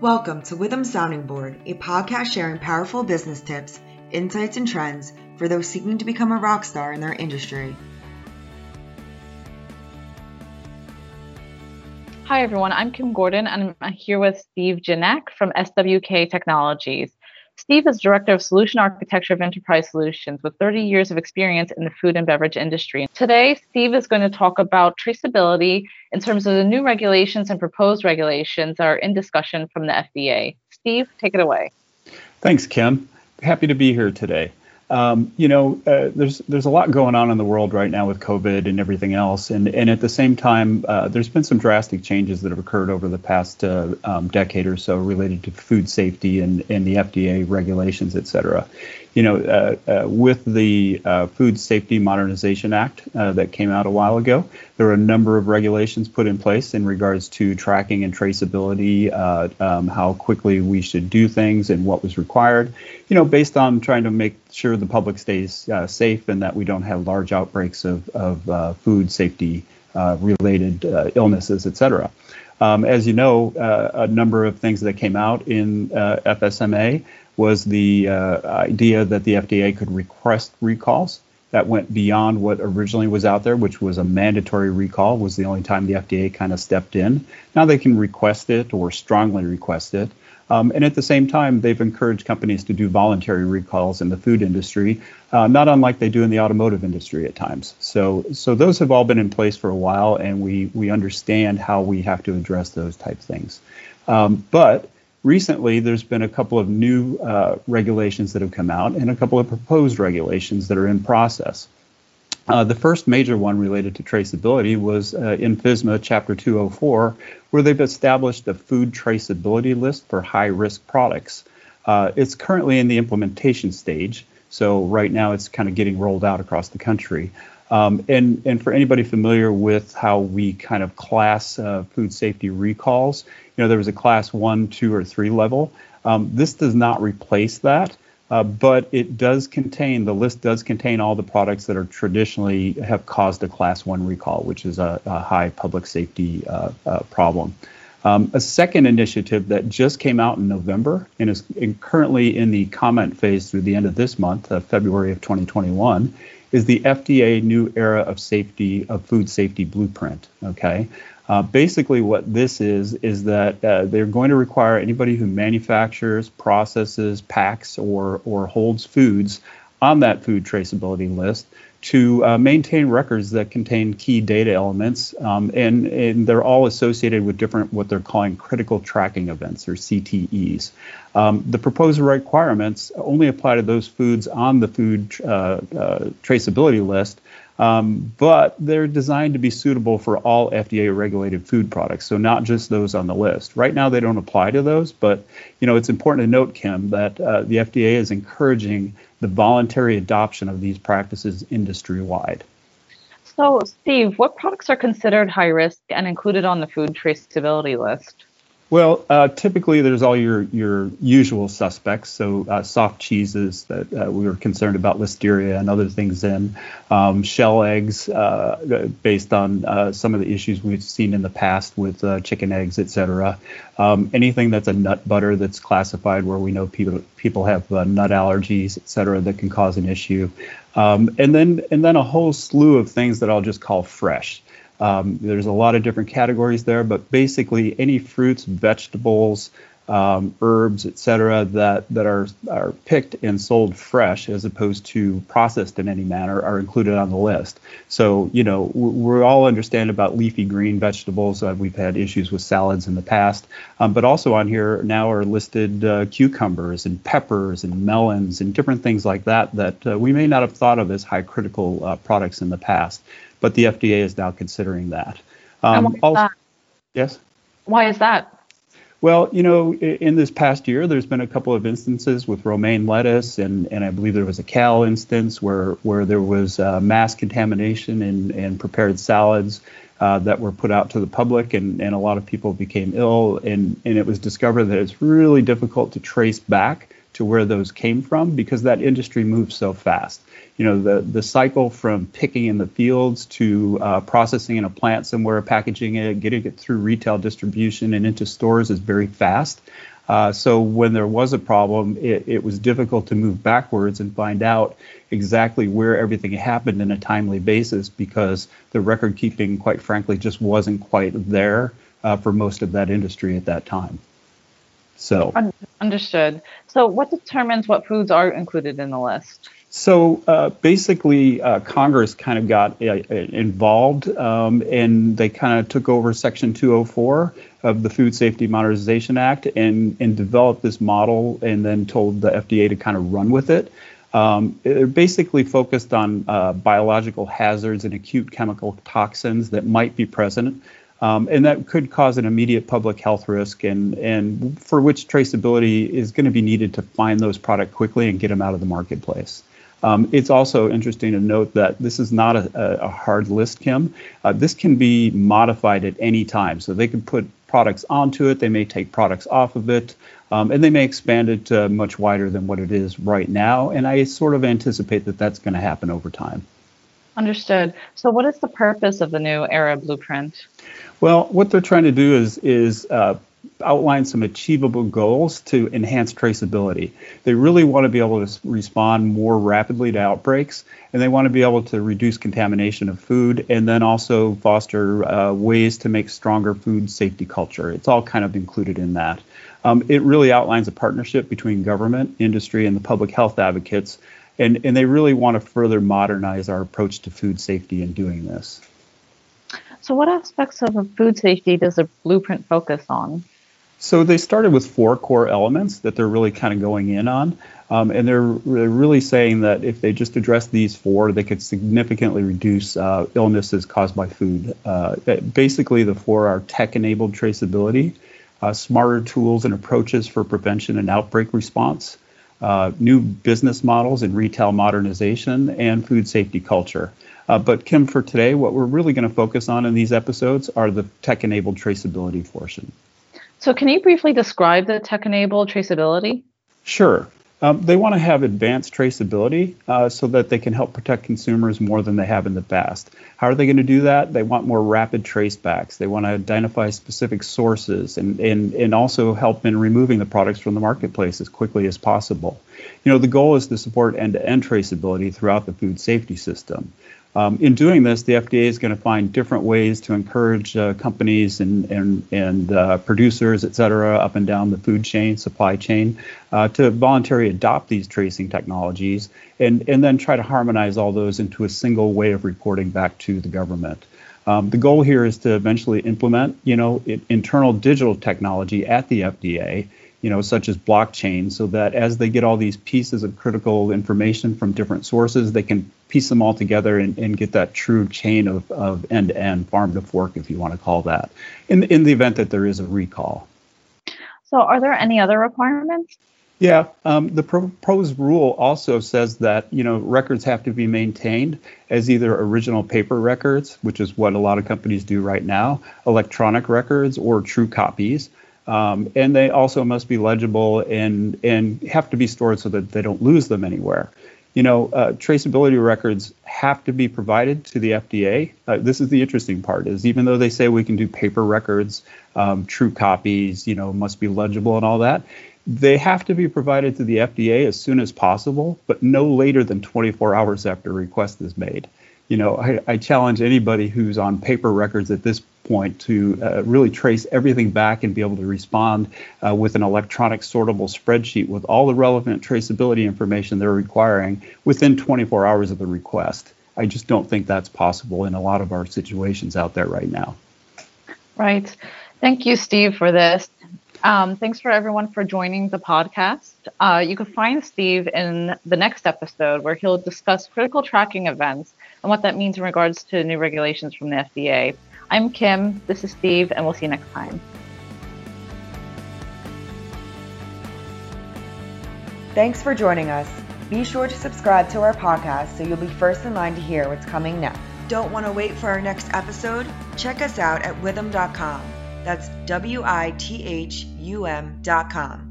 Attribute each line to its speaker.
Speaker 1: Welcome to Withum Sounding Board, a podcast sharing powerful business tips, insights, and trends for those seeking to become a rock star in their industry.
Speaker 2: Hi, everyone. I'm Kim Gordon, and I'm here with Steve Janak from SWK Technologies. Steve is Director of Solution Architecture of Enterprise Solutions with 30 years of experience in the food and beverage industry. Today, Steve is going to talk about traceability in terms of the new regulations and proposed regulations that are in discussion from the FDA. Steve, take it away.
Speaker 3: Thanks, Kim. Happy to be here today. Um, you know, uh, there's there's a lot going on in the world right now with COVID and everything else, and and at the same time, uh, there's been some drastic changes that have occurred over the past uh, um, decade or so related to food safety and and the FDA regulations, et cetera you know, uh, uh, with the uh, Food Safety Modernization Act uh, that came out a while ago, there are a number of regulations put in place in regards to tracking and traceability, uh, um, how quickly we should do things, and what was required. You know, based on trying to make sure the public stays uh, safe and that we don't have large outbreaks of, of food safety related illnesses, et cetera. Um, as you know, a number of things that came out in FSMA was the uh, idea that the FDA could request recalls. That went beyond what originally was out there, which was a mandatory recall, was the only time the FDA kind of stepped in. Now they can request it or strongly request it. Um, and at the same time, they've encouraged companies to do voluntary recalls in the food industry, uh, not unlike they do in the automotive industry at times. So, so those have all been in place for a while, and we we understand how we have to address those type things. Um, but recently there's been a couple of new uh, regulations that have come out and a couple of proposed regulations that are in process. Uh, the first major one related to traceability was uh, in FSMA Chapter 204, where they've established a food traceability list for high risk products. Uh, it's currently in the implementation stage, so right now it's kind of getting rolled out across the country. Um, and, and for anybody familiar with how we kind of class uh, food safety recalls, you know, there was a class one, two, or three level. Um, this does not replace that, uh, but it does contain, the list does contain all the products that are traditionally have caused a class one recall, which is a, a high public safety uh, uh problem. Um, a second initiative that just came out in November and is currently in the comment phase through the end of this month, uh, February of 2021, is the FDA New Era of Safety of Food Safety Blueprint. Okay, uh, basically what this is is that uh, they're going to require anybody who manufactures, processes, packs, or or holds foods on that food traceability list to uh, maintain records that contain key data elements, um, and, and, they're all associated with different what they're calling critical tracking events or CTEs. Um, the proposed requirements only apply to those foods on the food uh, uh, traceability list. Um, but they're designed to be suitable for all FDA regulated food products, so not just those on the list. Right now, they don't apply to those, but you know it's important to note, Kim, that uh, the FDA is encouraging the voluntary adoption of these practices industry wide.
Speaker 2: So, Steve, what products are considered high risk and included on the food traceability list?
Speaker 3: Well, uh, typically there's all your your usual suspects. So uh, soft cheeses that uh, we were concerned about listeria and other things in, um, shell eggs uh, based on uh, some of the issues we've seen in the past with uh, chicken eggs, etc. Um, anything that's a nut butter that's classified where we know people people have nut allergies, etc. that can cause an issue, um, and then and then a whole slew of things that I'll just call fresh. Um, there's a lot of different categories there, but basically any fruits, vegetables, um, herbs, etc., that that are are picked and sold fresh as opposed to processed in any manner are included on the list. So you know we all understand about leafy green vegetables. Uh, we've had issues with salads in the past, um, but also on here now are listed uh, cucumbers and peppers and melons and different things like that that uh, we may not have thought of as high critical uh, products in the past but the FDA is now considering that.
Speaker 2: Um, also, that?
Speaker 3: Yes.
Speaker 2: Why is that?
Speaker 3: Well, you know, in this past year, there's been a couple of instances with romaine lettuce, and, and I believe there was a cow instance where where there was uh, mass contamination in, in prepared salads uh, that were put out to the public, and, and a lot of people became ill, and, and it was discovered that it's really difficult to trace back to where those came from because that industry moves so fast. You know, the, the cycle from picking in the fields to uh, processing in a plant somewhere, packaging it, getting it through retail distribution and into stores is very fast. Uh, so when there was a problem, it, it, was difficult to move backwards and find out exactly where everything happened in a timely basis because the record keeping, quite frankly, just wasn't quite there uh, for most of that industry at that time. So
Speaker 2: understood. So what determines what foods are included in the list?
Speaker 3: So uh, basically, uh, Congress kind of got uh, involved um, and they kind of took over Section 204 of the Food Safety Modernization Act and, and developed this model and then told the FDA to kind of run with it. Um, they're basically focused on uh, biological hazards and acute chemical toxins that might be present. Um, and that could cause an immediate public health risk, and, and for which traceability is going to be needed to find those products quickly and get them out of the marketplace. Um, it's also interesting to note that this is not a, a hard list, Kim. Uh, this can be modified at any time. So they can put products onto it, they may take products off of it, um, and they may expand it uh, much wider than what it is right now. And I sort of anticipate that that's going to happen over time.
Speaker 2: Understood. So, what is the purpose of the new ERA blueprint?
Speaker 3: Well, what they're trying to do is is uh, outline some achievable goals to enhance traceability. They really want to be able to respond more rapidly to outbreaks, and they want to be able to reduce contamination of food, and then also foster uh, ways to make stronger food safety culture. It's all kind of included in that. Um, it really outlines a partnership between government, industry, and the public health advocates, and, and they really want to further modernize our approach to food safety in doing this.
Speaker 2: So, what aspects of food safety does the blueprint focus on?
Speaker 3: So they started with four core elements that they're really kind of going in on. Um, and they're, they're, really saying that if they just address these four, they could significantly reduce uh, illnesses caused by food. Uh, basically, the four are tech enabled traceability, uh, smarter tools and approaches for prevention and outbreak response, uh, new business models in retail modernization, and food safety culture. Uh, but Kim, for today, what we're really going to focus on in these episodes are the tech enabled traceability portion.
Speaker 2: So, can you briefly describe the tech enabled traceability?
Speaker 3: Sure. Um, they want to have advanced traceability uh, so that they can help protect consumers more than they have in the past. How are they going to do that? They want more rapid tracebacks. They want to identify specific sources and, and, and also help in removing the products from the marketplace as quickly as possible. You know, the goal is to support end to end traceability throughout the food safety system. Um, in doing this, the FDA is going to find different ways to encourage uh, companies and and, and uh, producers, et cetera, up and down the food chain, supply chain, uh, to voluntarily adopt these tracing technologies and, and then try to harmonize all those into a single way of reporting back to the government. Um, the goal here is to eventually implement, you know, internal digital technology at the FDA you know, such as blockchain, so that as they get all these pieces of critical information from different sources, they can piece them all together and, and get that true chain of, of end-to-end, farm to fork, if you want to call that, in, in the event that there is a recall.
Speaker 2: So are there any other requirements?
Speaker 3: Yeah, um, the proposed rule also says that you know records have to be maintained as either original paper records, which is what a lot of companies do right now, electronic records, or true copies. Um, and they also must be legible and and have to be stored so that they don't lose them anywhere. You know, uh, traceability records have to be provided to the FDA. Uh, this is the interesting part: is even though they say we can do paper records, um, true copies, you know, must be legible and all that, they have to be provided to the FDA as soon as possible, but no later than 24 hours after request is made you know, I, I, challenge anybody who's on paper records at this point to uh, really trace everything back and be able to respond uh, with an electronic sortable spreadsheet with all the relevant traceability information they're requiring within 24 hours of the request. I just don't think that's possible in a lot of our situations out there right now.
Speaker 2: Right. Thank you, Steve, for this. Um, thanks for everyone for joining the podcast. Uh, you can find Steve in the next episode where he'll discuss critical tracking events and what that means in regards to new regulations from the FDA. I'm Kim, this is Steve, and we'll see you next time.
Speaker 1: Thanks for joining us. Be sure to subscribe to our podcast so you'll be first in line to hear what's coming next. Don't want to wait for our next episode? Check us out at withum.com. That's W I T H U M dot M.com.